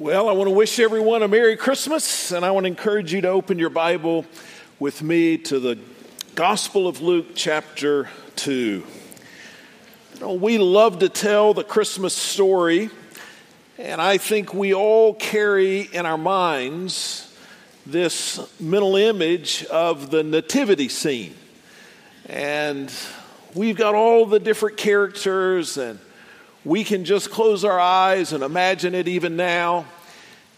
Well, I want to wish everyone a Merry Christmas, and I want to encourage you to open your Bible with me to the Gospel of Luke, chapter 2. You know, we love to tell the Christmas story, and I think we all carry in our minds this mental image of the nativity scene. And we've got all the different characters and we can just close our eyes and imagine it even now.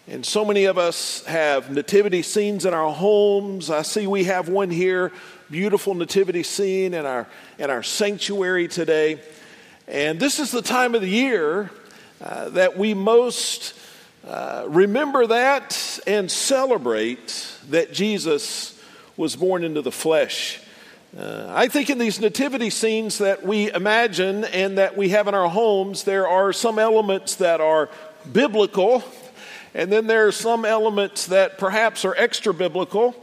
And so many of us have nativity scenes in our homes. I see we have one here, beautiful nativity scene in our in our sanctuary today. And this is the time of the year uh, that we most uh, remember that and celebrate that Jesus was born into the flesh. Uh, I think in these nativity scenes that we imagine and that we have in our homes, there are some elements that are biblical, and then there are some elements that perhaps are extra biblical.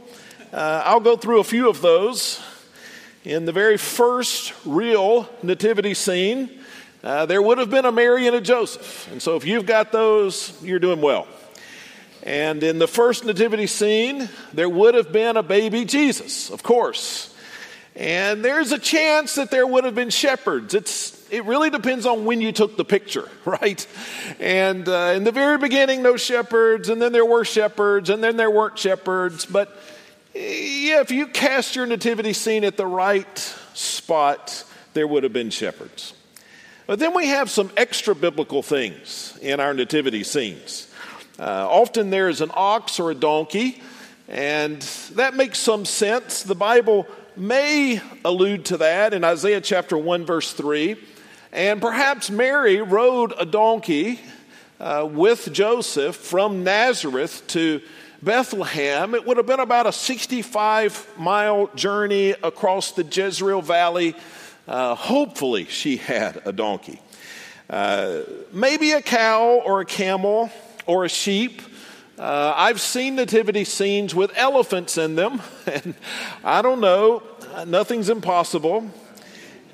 Uh, I'll go through a few of those. In the very first real nativity scene, uh, there would have been a Mary and a Joseph. And so if you've got those, you're doing well. And in the first nativity scene, there would have been a baby Jesus, of course. And there's a chance that there would have been shepherds. It's, it really depends on when you took the picture, right? And uh, in the very beginning, no shepherds, and then there were shepherds, and then there weren't shepherds. But yeah, if you cast your nativity scene at the right spot, there would have been shepherds. But then we have some extra biblical things in our nativity scenes. Uh, often there is an ox or a donkey, and that makes some sense. The Bible may allude to that in Isaiah chapter 1, verse 3. And perhaps Mary rode a donkey uh, with Joseph from Nazareth to Bethlehem. It would have been about a 65 mile journey across the Jezreel Valley. Uh, hopefully, she had a donkey. Uh, maybe a cow or a camel or a sheep. Uh, I've seen nativity scenes with elephants in them, and I don't know, nothing's impossible.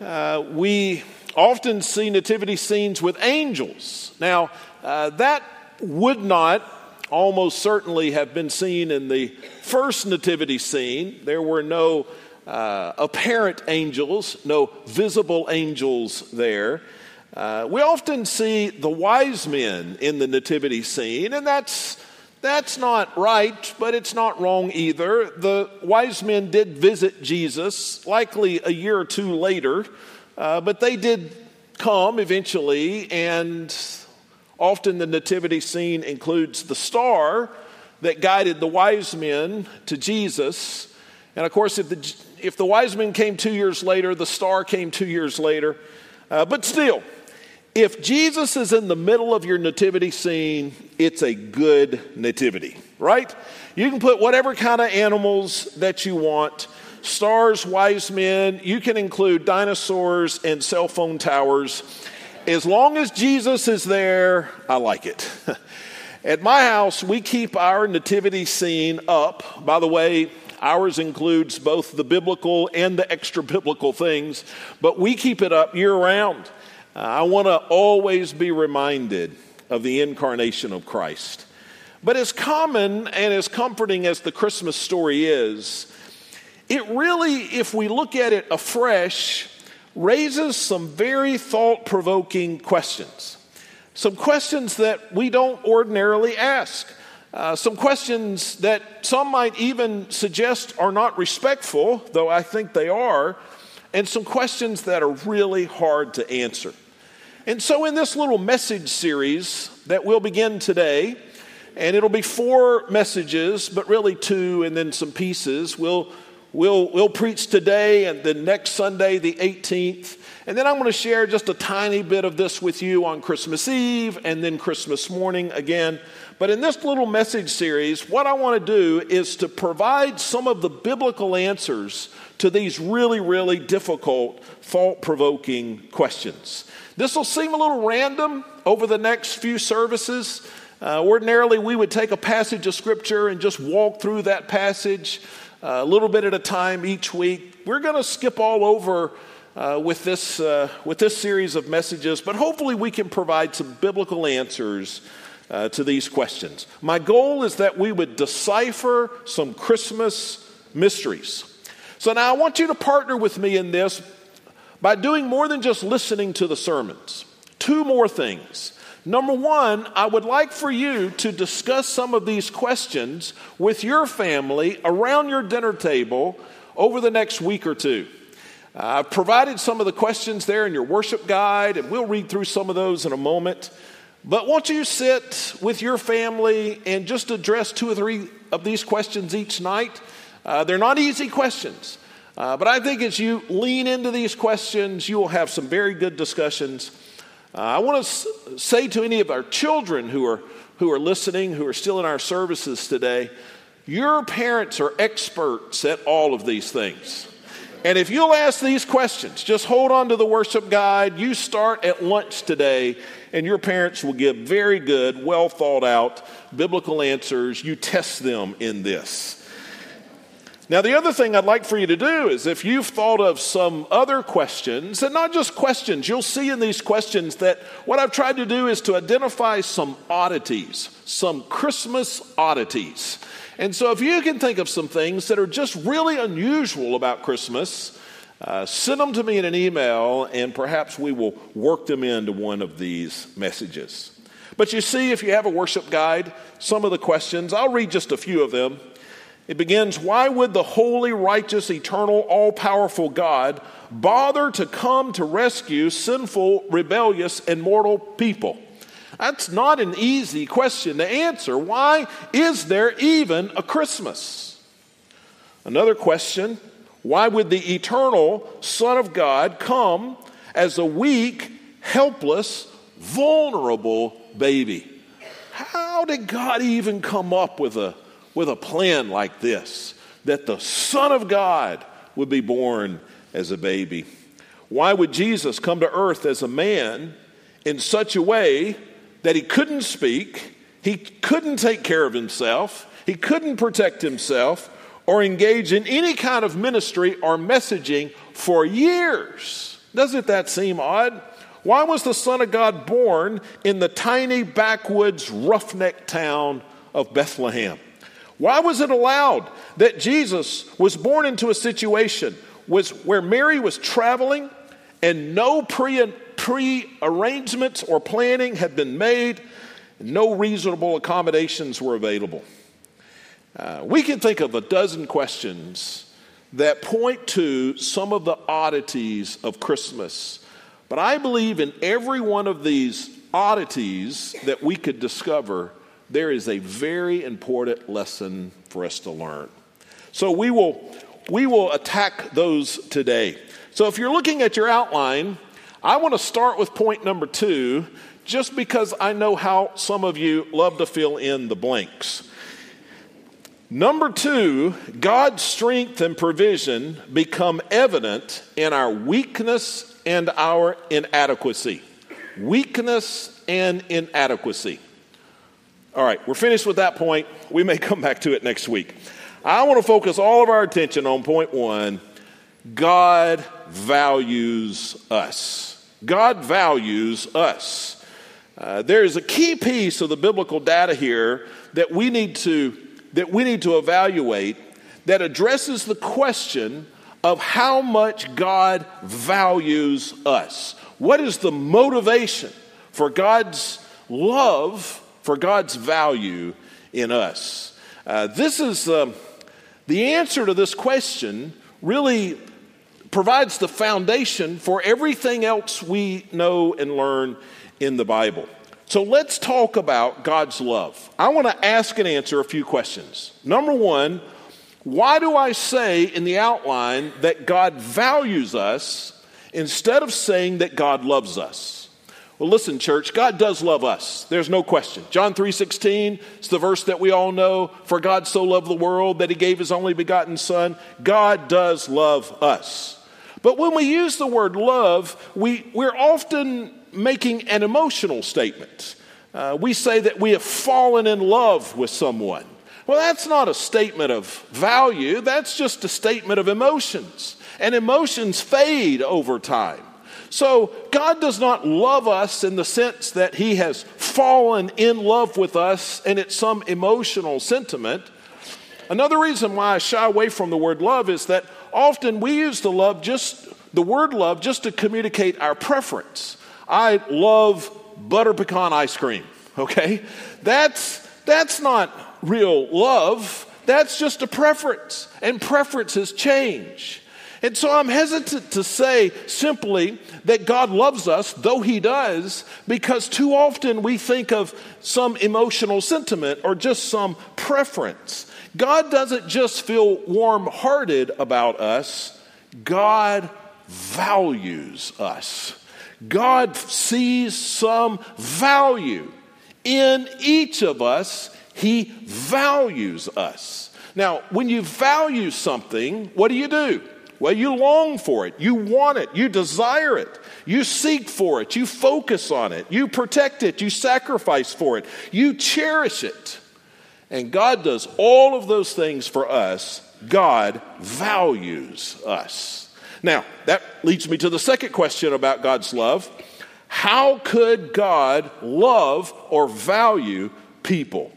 Uh, we often see nativity scenes with angels. Now, uh, that would not almost certainly have been seen in the first nativity scene. There were no uh, apparent angels, no visible angels there. Uh, we often see the wise men in the nativity scene, and that's that's not right, but it's not wrong either. The wise men did visit Jesus, likely a year or two later, uh, but they did come eventually, and often the nativity scene includes the star that guided the wise men to Jesus. And of course, if the, if the wise men came two years later, the star came two years later. Uh, but still, if Jesus is in the middle of your nativity scene, it's a good nativity, right? You can put whatever kind of animals that you want stars, wise men, you can include dinosaurs and cell phone towers. As long as Jesus is there, I like it. At my house, we keep our nativity scene up. By the way, ours includes both the biblical and the extra biblical things, but we keep it up year round. Uh, I want to always be reminded of the incarnation of Christ. But as common and as comforting as the Christmas story is, it really, if we look at it afresh, raises some very thought provoking questions. Some questions that we don't ordinarily ask. Uh, some questions that some might even suggest are not respectful, though I think they are, and some questions that are really hard to answer. And so, in this little message series that we'll begin today, and it'll be four messages, but really two and then some pieces. We'll, we'll, we'll preach today and then next Sunday, the 18th. And then I'm going to share just a tiny bit of this with you on Christmas Eve and then Christmas morning again. But in this little message series, what I want to do is to provide some of the biblical answers to these really, really difficult, thought provoking questions. This will seem a little random over the next few services. Uh, ordinarily, we would take a passage of Scripture and just walk through that passage uh, a little bit at a time each week. We're going to skip all over uh, with, this, uh, with this series of messages, but hopefully, we can provide some biblical answers uh, to these questions. My goal is that we would decipher some Christmas mysteries. So now I want you to partner with me in this by doing more than just listening to the sermons. Two more things. Number one, I would like for you to discuss some of these questions with your family around your dinner table over the next week or two. I've provided some of the questions there in your worship guide, and we'll read through some of those in a moment. But won't you sit with your family and just address two or three of these questions each night? Uh, they're not easy questions, uh, but I think as you lean into these questions, you will have some very good discussions. Uh, I want to s- say to any of our children who are, who are listening, who are still in our services today, your parents are experts at all of these things. And if you'll ask these questions, just hold on to the worship guide. You start at lunch today, and your parents will give very good, well thought out biblical answers. You test them in this. Now, the other thing I'd like for you to do is if you've thought of some other questions, and not just questions, you'll see in these questions that what I've tried to do is to identify some oddities, some Christmas oddities. And so, if you can think of some things that are just really unusual about Christmas, uh, send them to me in an email, and perhaps we will work them into one of these messages. But you see, if you have a worship guide, some of the questions, I'll read just a few of them. It begins Why would the holy, righteous, eternal, all powerful God bother to come to rescue sinful, rebellious, and mortal people? That's not an easy question to answer. Why is there even a Christmas? Another question why would the eternal Son of God come as a weak, helpless, vulnerable baby? How did God even come up with a, with a plan like this? That the Son of God would be born as a baby. Why would Jesus come to earth as a man in such a way that he couldn't speak, he couldn't take care of himself, he couldn't protect himself, or engage in any kind of ministry or messaging for years. Doesn't that seem odd? Why was the Son of God born in the tiny backwoods roughneck town of Bethlehem? Why was it allowed that Jesus was born into a situation was where Mary was traveling and no pre pre arrangements or planning had been made, no reasonable accommodations were available. Uh, we can think of a dozen questions that point to some of the oddities of Christmas. But I believe in every one of these oddities that we could discover, there is a very important lesson for us to learn. So we will, we will attack those today. So if you're looking at your outline, I want to start with point number two, just because I know how some of you love to fill in the blanks. Number two, God's strength and provision become evident in our weakness and our inadequacy. Weakness and inadequacy. All right, we're finished with that point. We may come back to it next week. I want to focus all of our attention on point one God values us. God values us. Uh, there is a key piece of the biblical data here that we need to that we need to evaluate that addresses the question of how much God values us. What is the motivation for God's love, for God's value in us? Uh, this is um, the answer to this question really provides the foundation for everything else we know and learn in the Bible. So let's talk about God's love. I want to ask and answer a few questions. Number one, why do I say in the outline that God values us instead of saying that God loves us? Well, listen, church, God does love us. There's no question. John 3:16 is the verse that we all know. For God so loved the world that he gave his only begotten son. God does love us. But when we use the word love, we, we're often making an emotional statement. Uh, we say that we have fallen in love with someone. Well, that's not a statement of value, that's just a statement of emotions. And emotions fade over time. So, God does not love us in the sense that He has fallen in love with us and it's some emotional sentiment. Another reason why I shy away from the word love is that often we use the love just the word love just to communicate our preference. I love butter pecan ice cream, okay? That's that's not real love. That's just a preference, and preferences change. And so I'm hesitant to say simply that God loves us, though He does, because too often we think of some emotional sentiment or just some preference. God doesn't just feel warm hearted about us, God values us. God sees some value in each of us he values us. Now, when you value something, what do you do? Well, you long for it, you want it, you desire it, you seek for it, you focus on it, you protect it, you sacrifice for it, you cherish it. And God does all of those things for us. God values us. Now, that leads me to the second question about God's love. How could God love or value people?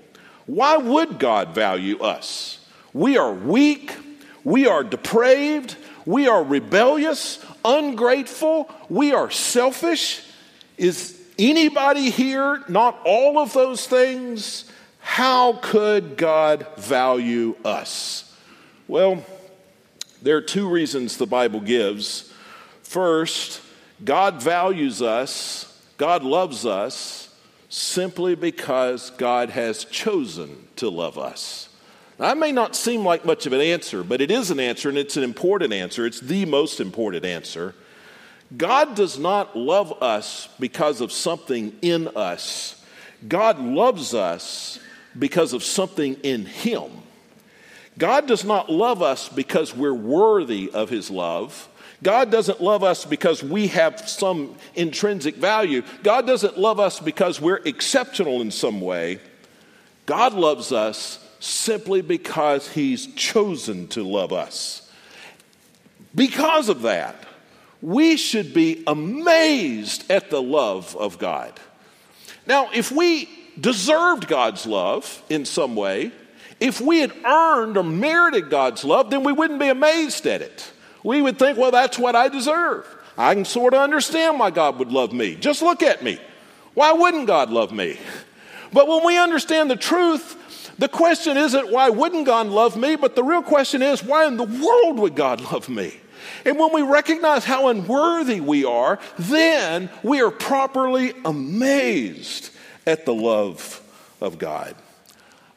Why would God value us? We are weak, we are depraved, we are rebellious, ungrateful, we are selfish. Is anybody here not all of those things? How could God value us? Well, there are two reasons the Bible gives. First, God values us, God loves us simply because God has chosen to love us. Now, that may not seem like much of an answer, but it is an answer and it's an important answer. It's the most important answer. God does not love us because of something in us. God loves us because of something in Him. God does not love us because we're worthy of His love. God doesn't love us because we have some intrinsic value. God doesn't love us because we're exceptional in some way. God loves us simply because He's chosen to love us. Because of that, we should be amazed at the love of God. Now, if we deserved God's love in some way, if we had earned or merited God's love, then we wouldn't be amazed at it. We would think, well, that's what I deserve. I can sort of understand why God would love me. Just look at me. Why wouldn't God love me? But when we understand the truth, the question isn't why wouldn't God love me, but the real question is why in the world would God love me? And when we recognize how unworthy we are, then we are properly amazed at the love of God.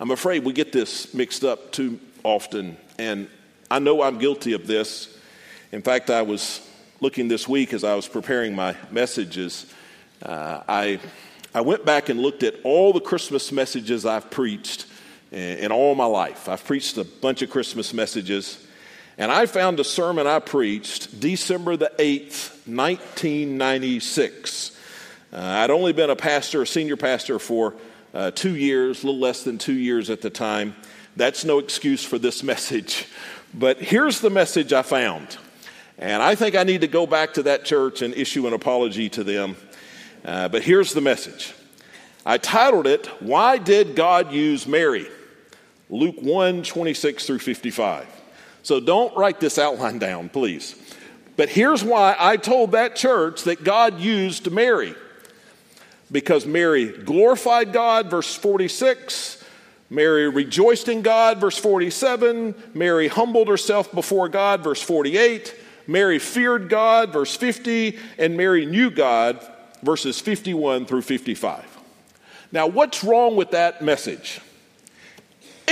I'm afraid we get this mixed up too often, and I know I'm guilty of this. In fact, I was looking this week as I was preparing my messages. Uh, I, I went back and looked at all the Christmas messages I've preached in, all my life. I've preached a bunch of Christmas messages. And I found a sermon I preached December the 8th, 1996. Uh, I'd only been a pastor, a senior pastor, for uh, two years, a little less than two years at the time. That's no excuse for this message. But here's the message I found. And I think I need to go back to that church and issue an apology to them. Uh, but here's the message I titled it, Why Did God Use Mary? Luke 1 26 through 55. So don't write this outline down, please. But here's why I told that church that God used Mary. Because Mary glorified God, verse 46. Mary rejoiced in God, verse 47. Mary humbled herself before God, verse 48. Mary feared God, verse 50, and Mary knew God, verses 51 through 55. Now, what's wrong with that message?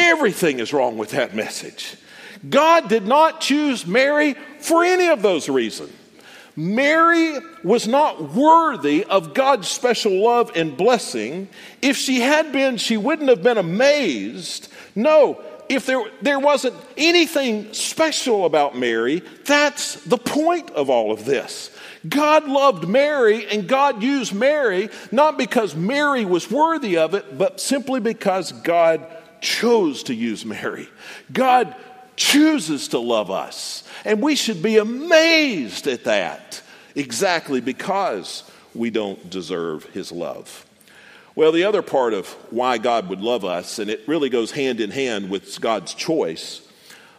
Everything is wrong with that message. God did not choose Mary for any of those reasons. Mary was not worthy of God's special love and blessing. If she had been, she wouldn't have been amazed. No, if there, there wasn't anything special about Mary, that's the point of all of this. God loved Mary and God used Mary not because Mary was worthy of it, but simply because God chose to use Mary. God chooses to love us, and we should be amazed at that. exactly because we don't deserve his love. Well, the other part of why God would love us, and it really goes hand in hand with God's choice,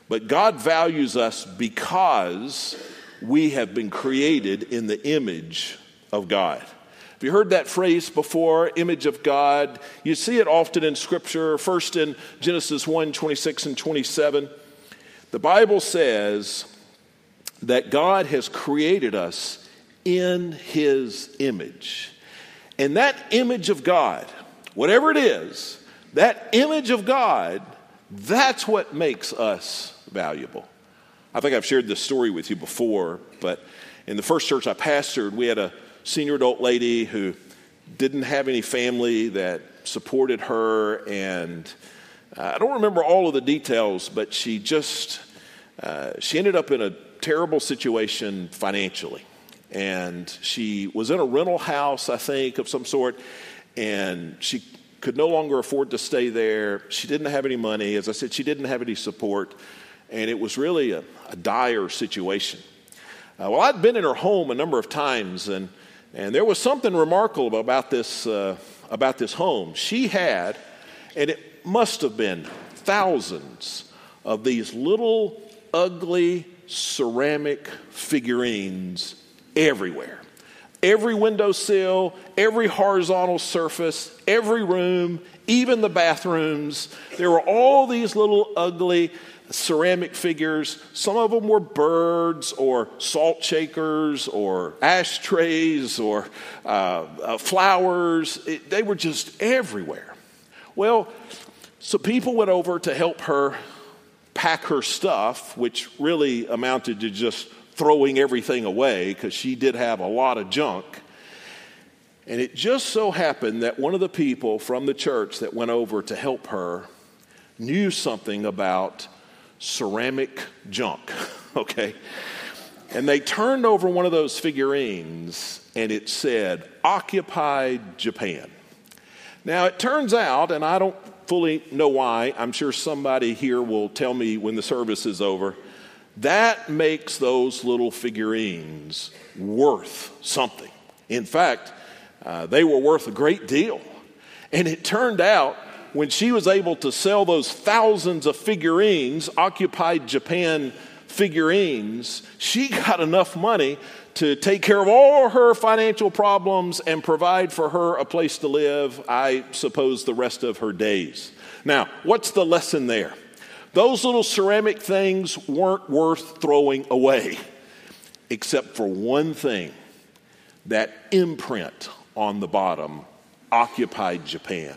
but God values us because we have been created in the image of God. Have you heard that phrase before, image of God? You see it often in Scripture, first in Genesis 1 26 and 27. The Bible says that God has created us in His image. And that image of God, whatever it is, that image of God, that's what makes us valuable. I think I've shared this story with you before, but in the first church I pastored, we had a senior adult lady who didn't have any family that supported her, and uh, I don't remember all of the details, but she just uh, she ended up in a terrible situation financially and she was in a rental house, I think, of some sort, and she could no longer afford to stay there. She didn't have any money. As I said, she didn't have any support, and it was really a, a dire situation. Uh, well, I'd been in her home a number of times, and, and there was something remarkable about this, uh, about this home. She had, and it must have been thousands of these little ugly ceramic figurines everywhere. Every windowsill, every horizontal surface, every room, even the bathrooms. There were all these little ugly ceramic figures. Some of them were birds or salt shakers or ashtrays or uh, uh, flowers. It, they were just everywhere. Well, so people went over to help her pack her stuff, which really amounted to just throwing everything away because she did have a lot of junk. And it just so happened that one of the people from the church that went over to help her knew something about ceramic junk, okay? And they turned over one of those figurines and it said, Occupied Japan. Now, it turns out, and I don't fully know why, I'm sure somebody here will tell me when the service is over that makes those little figurines worth something. In fact, uh, they were worth a great deal. And it turned out when she was able to sell those thousands of figurines, occupied Japan figurines, she got enough money to take care of all her financial problems and provide for her a place to live, I suppose, the rest of her days. Now, what's the lesson there? Those little ceramic things weren't worth throwing away, except for one thing that imprint on the bottom occupied Japan.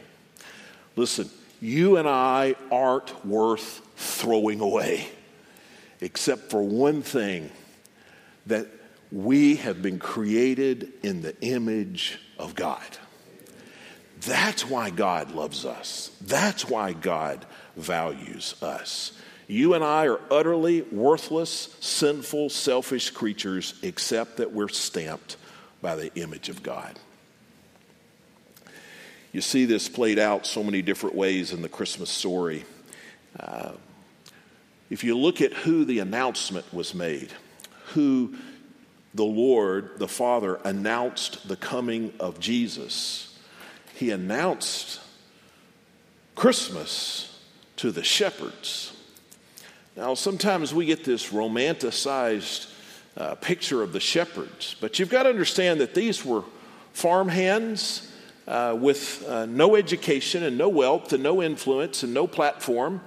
Listen, you and I aren't worth throwing away, except for one thing that we have been created in the image of God. That's why God loves us. That's why God values us. You and I are utterly worthless, sinful, selfish creatures, except that we're stamped by the image of God. You see this played out so many different ways in the Christmas story. Uh, if you look at who the announcement was made, who the Lord, the Father, announced the coming of Jesus, He announced Christmas to the shepherds. Now, sometimes we get this romanticized uh, picture of the shepherds, but you've got to understand that these were farm hands uh, with uh, no education and no wealth and no influence and no platform.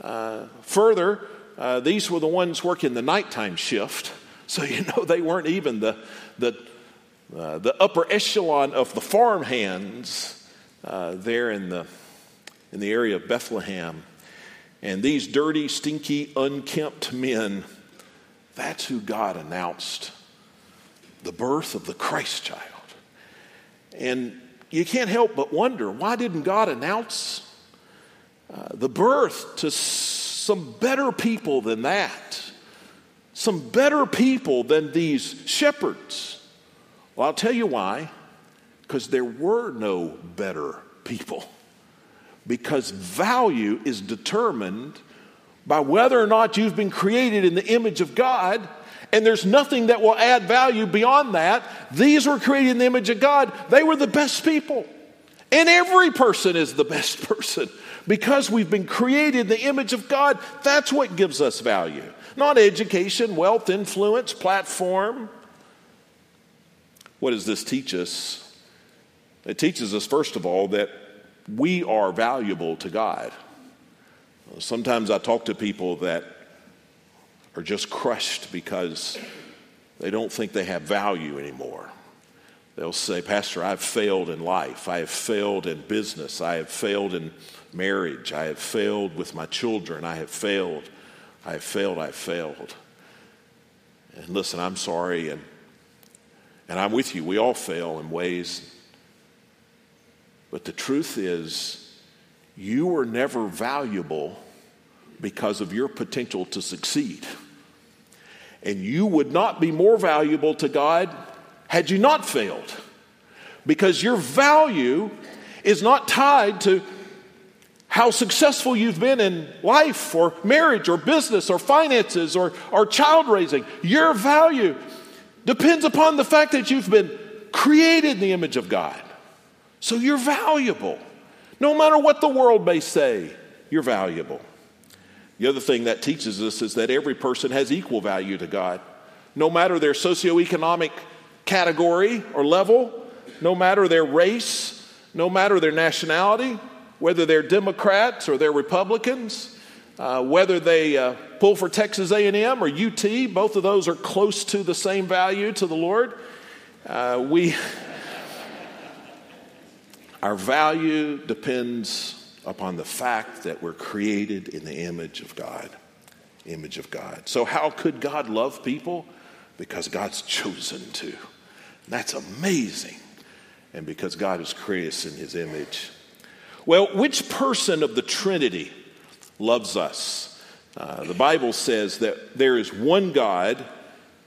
Uh, further, uh, these were the ones working the nighttime shift, so you know they weren't even the, the, uh, the upper echelon of the farm hands there in the in the area of Bethlehem. And these dirty, stinky, unkempt men, that's who God announced the birth of the Christ child. And you can't help but wonder why didn't God announce uh, the birth to some better people than that? Some better people than these shepherds. Well, I'll tell you why. Because there were no better people because value is determined by whether or not you've been created in the image of God and there's nothing that will add value beyond that. These were created in the image of God. They were the best people. And every person is the best person because we've been created in the image of God. That's what gives us value. Not education, wealth, influence, platform. What does this teach us? It teaches us, first of all, that we are valuable to God. Sometimes I talk to people that are just crushed because they don't think they have value anymore. They'll say, Pastor, I've failed in life. I have failed in business. I have failed in marriage. I have failed with my children. I have failed. I have failed. I have failed. And listen, I'm sorry, and, and I'm with you. We all fail in ways but the truth is, you were never valuable because of your potential to succeed. And you would not be more valuable to God had you not failed. Because your value is not tied to how successful you've been in life or marriage or business or finances or, or child raising. Your value depends upon the fact that you've been created in the image of God. So you're valuable. No matter what the world may say, you're valuable. The other thing that teaches us is that every person has equal value to God. No matter their socioeconomic category or level, no matter their race, no matter their nationality, whether they're Democrats or they're Republicans, uh, whether they uh, pull for Texas A&M or UT, both of those are close to the same value to the Lord. Uh, we our value depends upon the fact that we're created in the image of God. Image of God. So, how could God love people? Because God's chosen to. That's amazing. And because God has created in his image. Well, which person of the Trinity loves us? Uh, the Bible says that there is one God,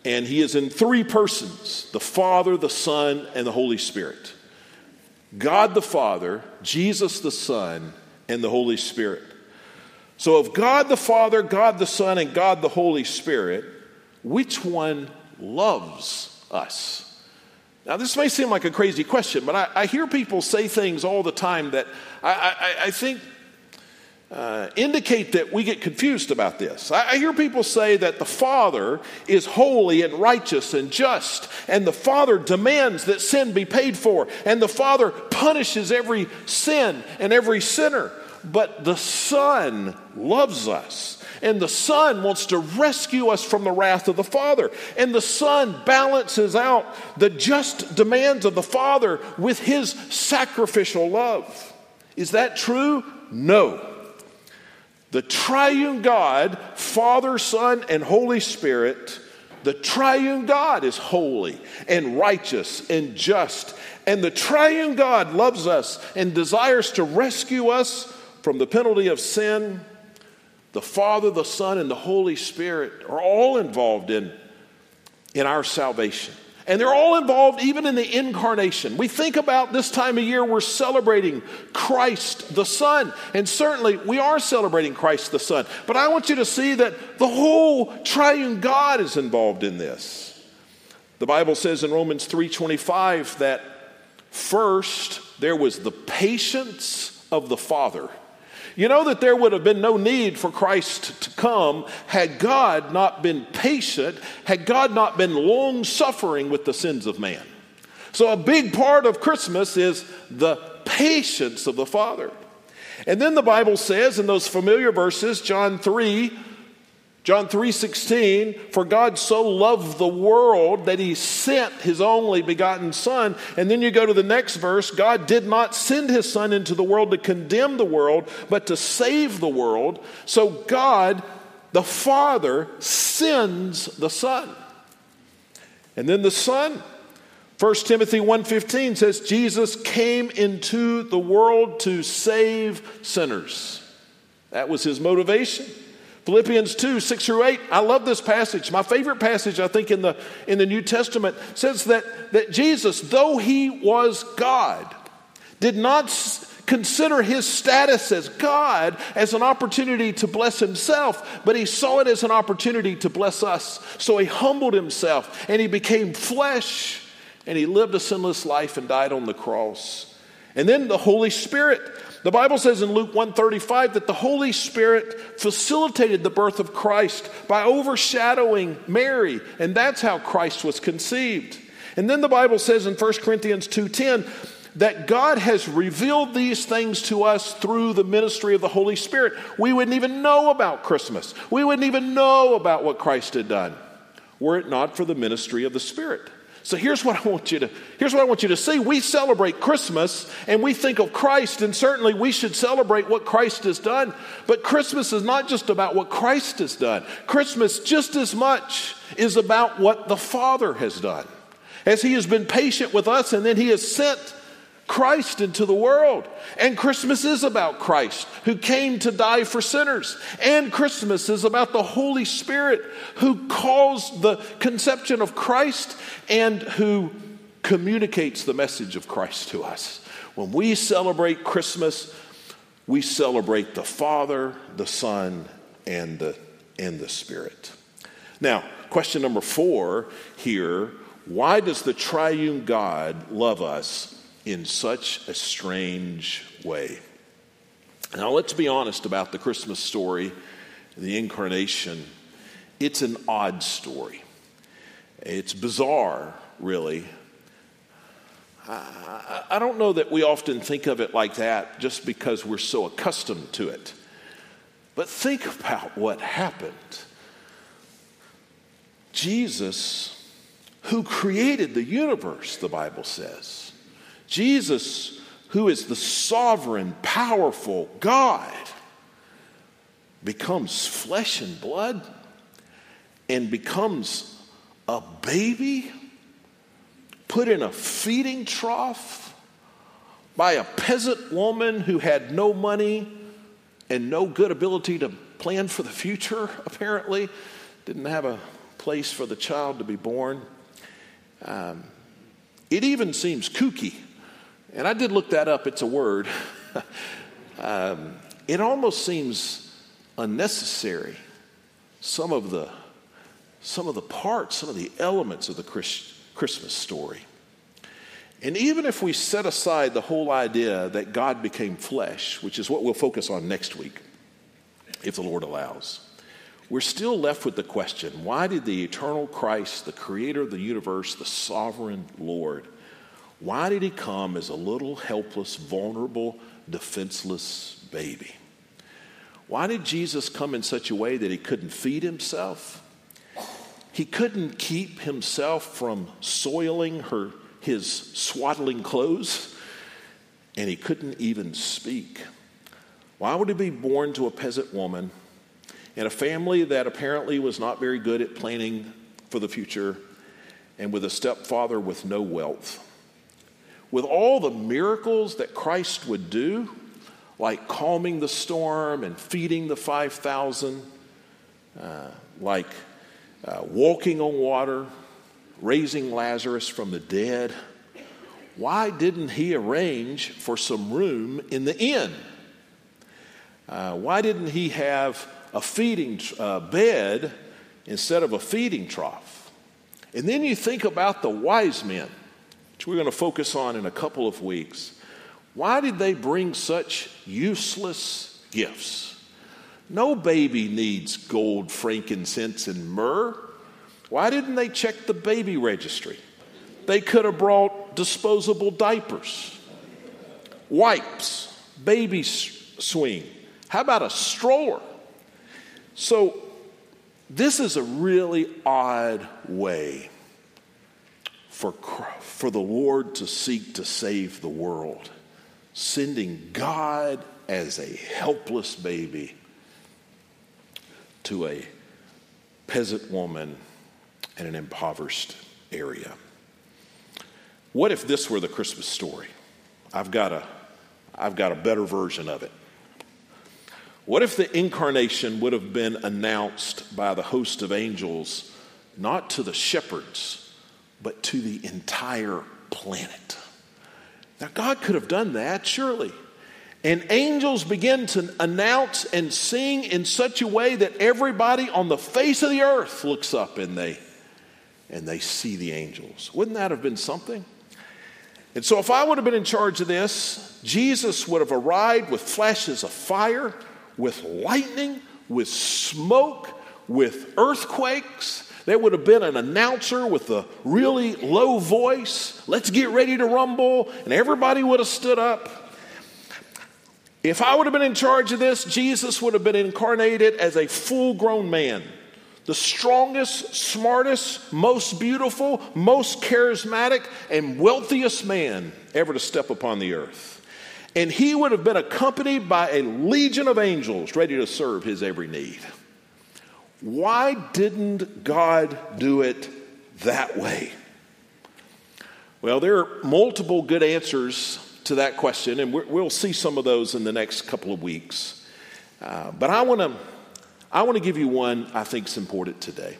and he is in three persons the Father, the Son, and the Holy Spirit. God the Father, Jesus the Son, and the Holy Spirit. So, of God the Father, God the Son, and God the Holy Spirit, which one loves us? Now, this may seem like a crazy question, but I, I hear people say things all the time that I, I, I think uh, indicate that we get confused about this. I, I hear people say that the Father is holy and righteous and just, and the Father demands that sin be paid for, and the Father punishes every sin and every sinner. But the Son loves us. And the Son wants to rescue us from the wrath of the Father. And the Son balances out the just demands of the Father with His sacrificial love. Is that true? No. The triune God, Father, Son, and Holy Spirit, the triune God is holy and righteous and just. And the triune God loves us and desires to rescue us from the penalty of sin. The Father, the Son, and the Holy Spirit are all involved in, in our salvation. And they're all involved even in the incarnation. We think about this time of year, we're celebrating Christ the Son. And certainly we are celebrating Christ the Son. But I want you to see that the whole triune God is involved in this. The Bible says in Romans 3:25 that first there was the patience of the Father you know that there would have been no need for Christ to come had God not been patient, had God not been long suffering with the sins of man. So, a big part of Christmas is the patience of the Father. And then the Bible says in those familiar verses, John 3, John 3:16 for God so loved the world that he sent his only begotten son. And then you go to the next verse God did not send his son into the world to condemn the world but to save the world. So God the father sends the son. And then the son 1 Timothy 1:15 says Jesus came into the world to save sinners. That was his motivation Philippians 2, 6 through 8. I love this passage. My favorite passage, I think, in the, in the New Testament says that, that Jesus, though he was God, did not consider his status as God as an opportunity to bless himself, but he saw it as an opportunity to bless us. So he humbled himself and he became flesh and he lived a sinless life and died on the cross. And then the Holy Spirit. The Bible says in Luke 135 that the Holy Spirit facilitated the birth of Christ by overshadowing Mary, and that's how Christ was conceived. And then the Bible says in 1 Corinthians 2:10 that God has revealed these things to us through the ministry of the Holy Spirit. We wouldn't even know about Christmas. We wouldn't even know about what Christ had done were it not for the ministry of the Spirit. So here's what I want you to here's what I want you to see. We celebrate Christmas and we think of Christ and certainly we should celebrate what Christ has done, but Christmas is not just about what Christ has done. Christmas just as much is about what the Father has done. As he has been patient with us and then he has sent Christ into the world. And Christmas is about Christ who came to die for sinners. And Christmas is about the Holy Spirit who caused the conception of Christ and who communicates the message of Christ to us. When we celebrate Christmas, we celebrate the Father, the Son, and the, and the Spirit. Now, question number four here why does the triune God love us in such a strange way. Now, let's be honest about the Christmas story, the incarnation. It's an odd story. It's bizarre, really. I, don't know that we often think of it like that just because we're so accustomed to it. But think about what happened. Jesus, who created the universe, the Bible says, Jesus, who is the sovereign, powerful God, becomes flesh and blood and becomes a baby put in a feeding trough by a peasant woman who had no money and no good ability to plan for the future, apparently, didn't have a place for the child to be born. Um, it even seems kooky and I did look that up, it's a word. um, it almost seems unnecessary. Some of the some of the parts, some of the elements of the Christ, Christmas story. And even if we set aside the whole idea that God became flesh, which is what we'll focus on next week, if the Lord allows, we're still left with the question why did the eternal Christ, the creator of the universe, the sovereign Lord, why did he come as a little helpless, vulnerable, defenseless baby? Why did Jesus come in such a way that he couldn't feed himself? He couldn't keep himself from soiling her, his swaddling clothes, and he couldn't even speak. Why would he be born to a peasant woman in a family that apparently was not very good at planning for the future and with a stepfather with no wealth? With all the miracles that Christ would do, like calming the storm and feeding the 5,000, uh, like uh, walking on water, raising Lazarus from the dead, why didn't he arrange for some room in the inn? Uh, why didn't he have a feeding uh, bed instead of a feeding trough? And then you think about the wise men which we're going to focus on in a couple of weeks. Why did they bring such useless gifts? No baby needs gold, frankincense, and myrrh. Why didn't they check the baby registry? They could have brought disposable diapers, wipes, baby swing. How about a stroller? So, this is a really odd way for, for the Lord to seek to save the world, sending God as a helpless baby to a peasant woman in an impoverished area. What if this were the Christmas story? I've got a, I've got a better version of it. What if the incarnation would have been announced by the host of angels, not to the shepherds, but to the entire planet. Now, God could have done that, surely. And angels begin to announce and sing in such a way that everybody on the face of the earth looks up and they and they see the angels. Wouldn't that have been something? And so, if I would have been in charge of this, Jesus would have arrived with flashes of fire, with lightning, with smoke, with earthquakes. There would have been an announcer with a really low voice. Let's get ready to rumble. And everybody would have stood up. If I would have been in charge of this, Jesus would have been incarnated as a full grown man the strongest, smartest, most beautiful, most charismatic, and wealthiest man ever to step upon the earth. And he would have been accompanied by a legion of angels ready to serve his every need. Why didn't God do it that way? Well, there are multiple good answers to that question, and we'll see some of those in the next couple of weeks. Uh, but I want to I want to give you one I think is important today.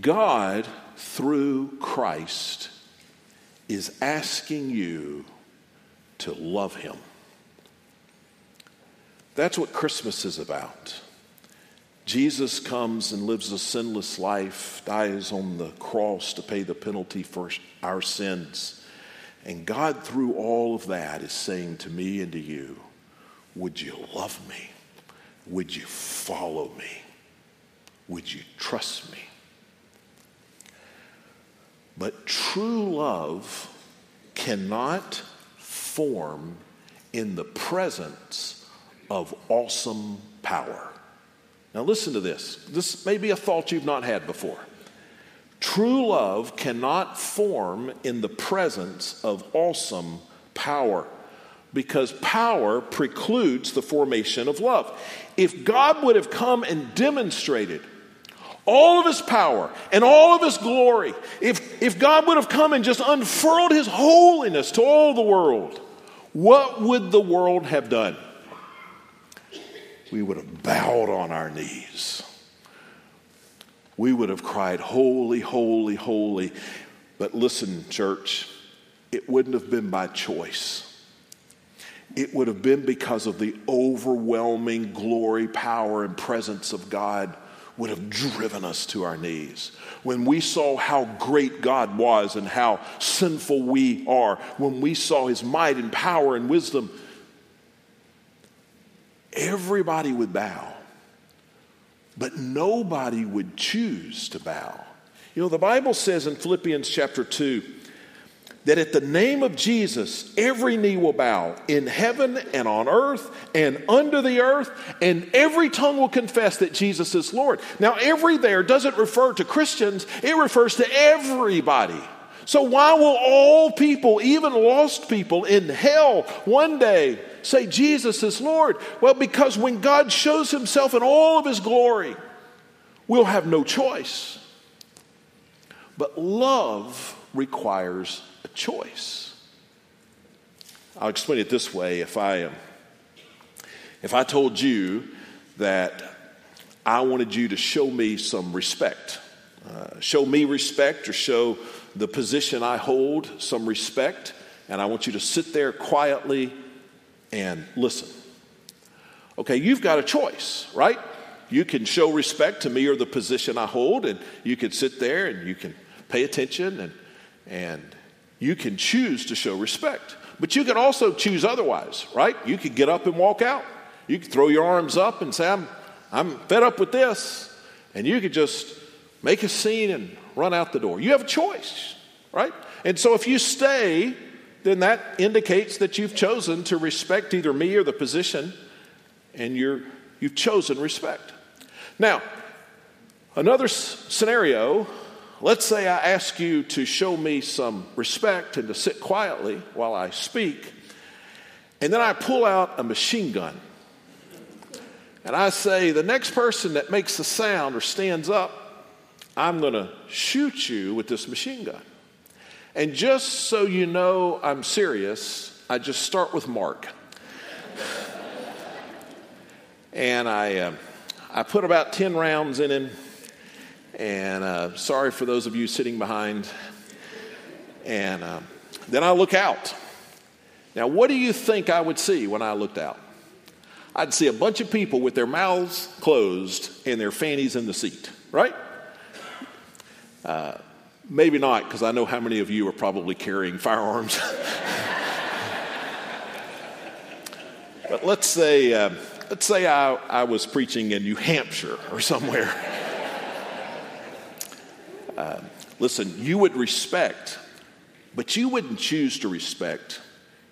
God, through Christ, is asking you to love Him. That's what Christmas is about. Jesus comes and lives a sinless life, dies on the cross to pay the penalty for our sins. And God, through all of that, is saying to me and to you, would you love me? Would you follow me? Would you trust me? But true love cannot form in the presence of awesome power. Now, listen to this. This may be a thought you've not had before. True love cannot form in the presence of awesome power because power precludes the formation of love. If God would have come and demonstrated all of his power and all of his glory, if, if God would have come and just unfurled his holiness to all the world, what would the world have done? We would have bowed on our knees. We would have cried, Holy, holy, holy. But listen, church, it wouldn't have been by choice it would have been because of the overwhelming glory, power, and presence of God would have driven us to our knees. When we saw how great God was and how sinful we are, when we saw his might and power and wisdom, everybody would bow. But nobody would choose to bow. You know, the Bible says in Philippians chapter 2, that at the name of Jesus, every knee will bow in heaven and on earth and under the earth, and every tongue will confess that Jesus is Lord. Now, every there doesn't refer to Christians, it refers to everybody. So, why will all people, even lost people in hell, one day say Jesus is Lord? Well, because when God shows himself in all of his glory, we'll have no choice. But love requires a choice. I'll explain it this way. If I, am if I told you that I wanted you to show me some respect, uh, show me respect or show the position I hold some respect, and I want you to sit there quietly and listen. Okay, you've got a choice, right? You can show respect to me or the position I hold, and you can sit there and you can pay attention and, and you can choose to show respect. But you can also choose otherwise, right? You could get up and walk out. You could throw your arms up and say, I'm, I'm fed up with this. And you could just make a scene and run out the door. You have a choice, right? And so if you stay, then that indicates that you've chosen to respect either me or the position, and you're, you've chosen respect. Now, another s- scenario Let's say I ask you to show me some respect and to sit quietly while I speak, and then I pull out a machine gun. And I say, the next person that makes a sound or stands up, I'm going to shoot you with this machine gun. And just so you know I'm serious, I just start with Mark. and I, uh, I put about 10 rounds in him and uh, sorry for those of you sitting behind. And uh, then I look out. Now, what do you think I would see when I looked out? I'd see a bunch of people with their mouths closed and their fannies in the seat, right? Uh, maybe not, because I know how many of you are probably carrying firearms. but let's say, uh, let's say I, I was preaching in New Hampshire or somewhere. Uh, listen, you would respect, but you wouldn't choose to respect.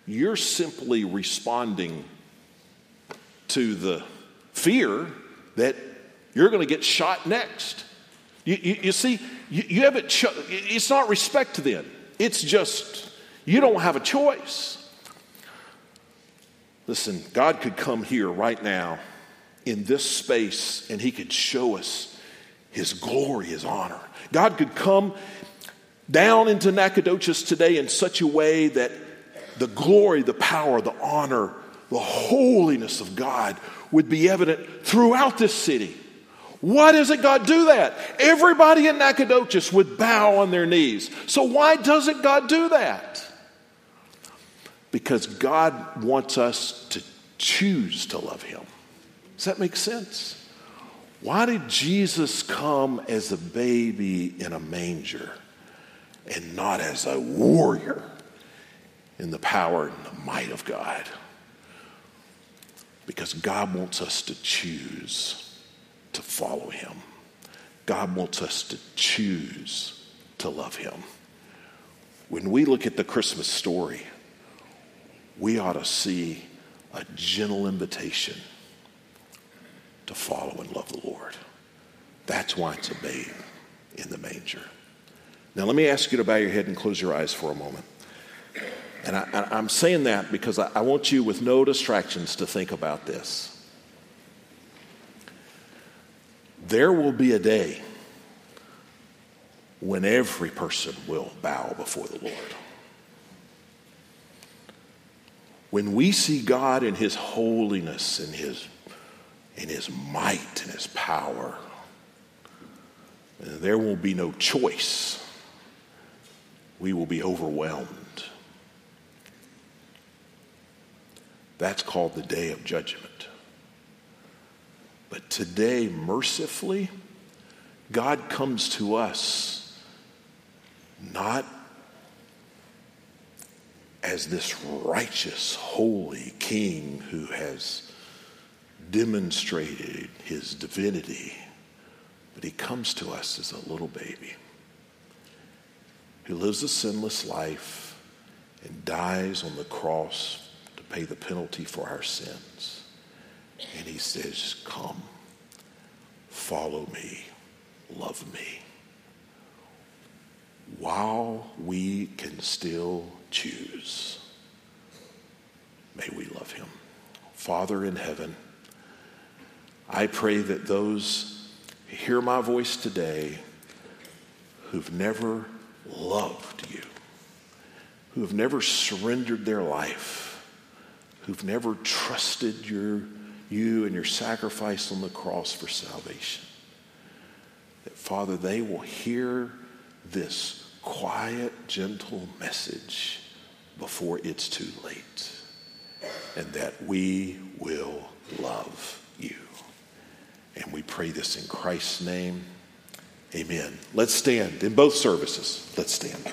You're simply responding to the fear that you're going to get shot next. You, you, you see, you, you haven't, cho- it's not respect to them. It's just, you don't have a choice. Listen, God could come here right now in this space and He could show us His glory, His honor. God could come down into Nacogdoches today in such a way that the glory, the power, the honor, the holiness of God would be evident throughout this city. Why doesn't God do that? Everybody in Nacogdoches would bow on their knees. So, why doesn't God do that? Because God wants us to choose to love Him. Does that make sense? Why did Jesus come as a baby in a manger and not as a warrior in the power and the might of God? Because God wants us to choose to follow Him. God wants us to choose to love Him. When we look at the Christmas story, we ought to see a gentle invitation to follow and love the Lord. That's why it's a babe in the manger. Now, let me ask you to bow your head and close your eyes for a moment. And I, am saying that because I, I want you, with no distractions, to think about this. There will be a day when every person will bow before the Lord. When we see God in His holiness and His, in His might and His power, there will be no choice. We will be overwhelmed. That's called the day of judgment. But today, mercifully, God comes to us not as this righteous, holy king who has demonstrated his divinity, but he comes to us as a little baby who lives a sinless life and dies on the cross to pay the penalty for our sins. And he says, Come, follow me, love me. While we can still choose, may we love him. Father in heaven, I pray that those who hear my voice today who've never loved you, who have never surrendered their life, who've never trusted your, you and your sacrifice on the cross for salvation. That, Father, they will hear this quiet, gentle message before it's too late, and that we will love you. And we pray this in Christ's name. Amen. Let's stand in both services. Let's stand.